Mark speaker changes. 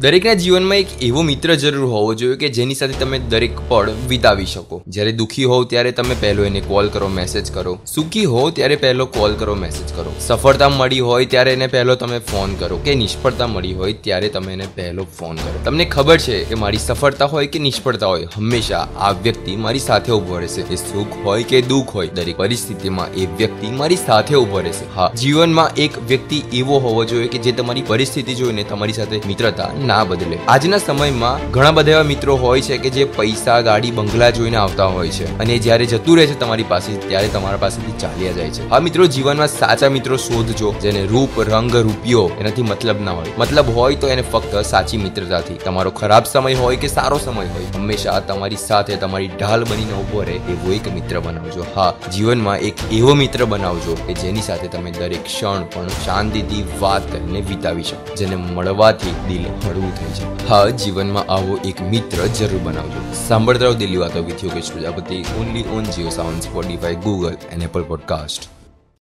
Speaker 1: દરેકના જીવનમાં એક એવો મિત્ર જરૂર હોવો જોઈએ કે જેની સાથે તમે દરેક પળ વિતાવી શકો. જ્યારે દુઃખી હોવ ત્યારે તમે પહેલો એને કોલ કરો મેસેજ કરો. સુખી હો ત્યારે પહેલો કોલ કરો મેસેજ કરો. સફળતા મળી હોય ત્યારે એને પહેલો તમે ફોન કરો. કે નિષ્ફળતા મળી હોય ત્યારે તમે એને પહેલો ફોન કરો. તમને ખબર છે કે મારી સફળતા હોય કે નિષ્ફળતા હોય? હંમેશા આ વ્યક્તિ મારી સાથે ઊભો રહેશે. એ સુખ હોય કે દુઃખ હોય? દરેક પરિસ્થિતિમાં એ વ્યક્તિ મારી સાથે ઊભો રહેશે. હા, જીવનમાં એક વ્યક્તિ એવો હોવો જોઈએ કે જે તમારી પરિસ્થિતિ જોઈને તમારી સાથે મિત્રતા ના બદલે. આજના સમયમાં ઘણા બધા એવા મિત્રો હોય છે કે જે પૈસા, ગાડી, બંગલા જોઈને આવતા હોય છે. અને જ્યારે જતું રહે છે તમારી પાસે, ત્યારે તમારા પાસેથી ચાલ્યા જાય છે. આ મિત્રો, જીવનમાં સાચા મિત્રો શોધજો, જેને રૂપ, રંગ, રૂપિયો એનાથી મતલબ ના હોય. મતલબ હોય તો એને ફક્ત સાચી મિત્રતાથી. તમારો ખરાબ સમય હોય કે સારો સમય હોય, હંમેશા તમારી સાથે તમારી ઢાલ બનીને ઊભો રહે એવો એક મિત્ર બનાવજો. હા, જીવનમાં એક એવો મિત્ર બનાવજો કે જેની સાથે તમે દરેક ક્ષણ પણ શાંતિથી વાત કરીને વિતાવી શકો, જેને મળવાથી દિલ હળવું હળવું થઈ જાય હા, જીવનમાં આવો એક મિત્ર જરૂર બનાવજો. સાંભળતા દિલ્હી વાતો with Yogesh Prajapati only on Jio Saavn Spotify Google and Apple podcast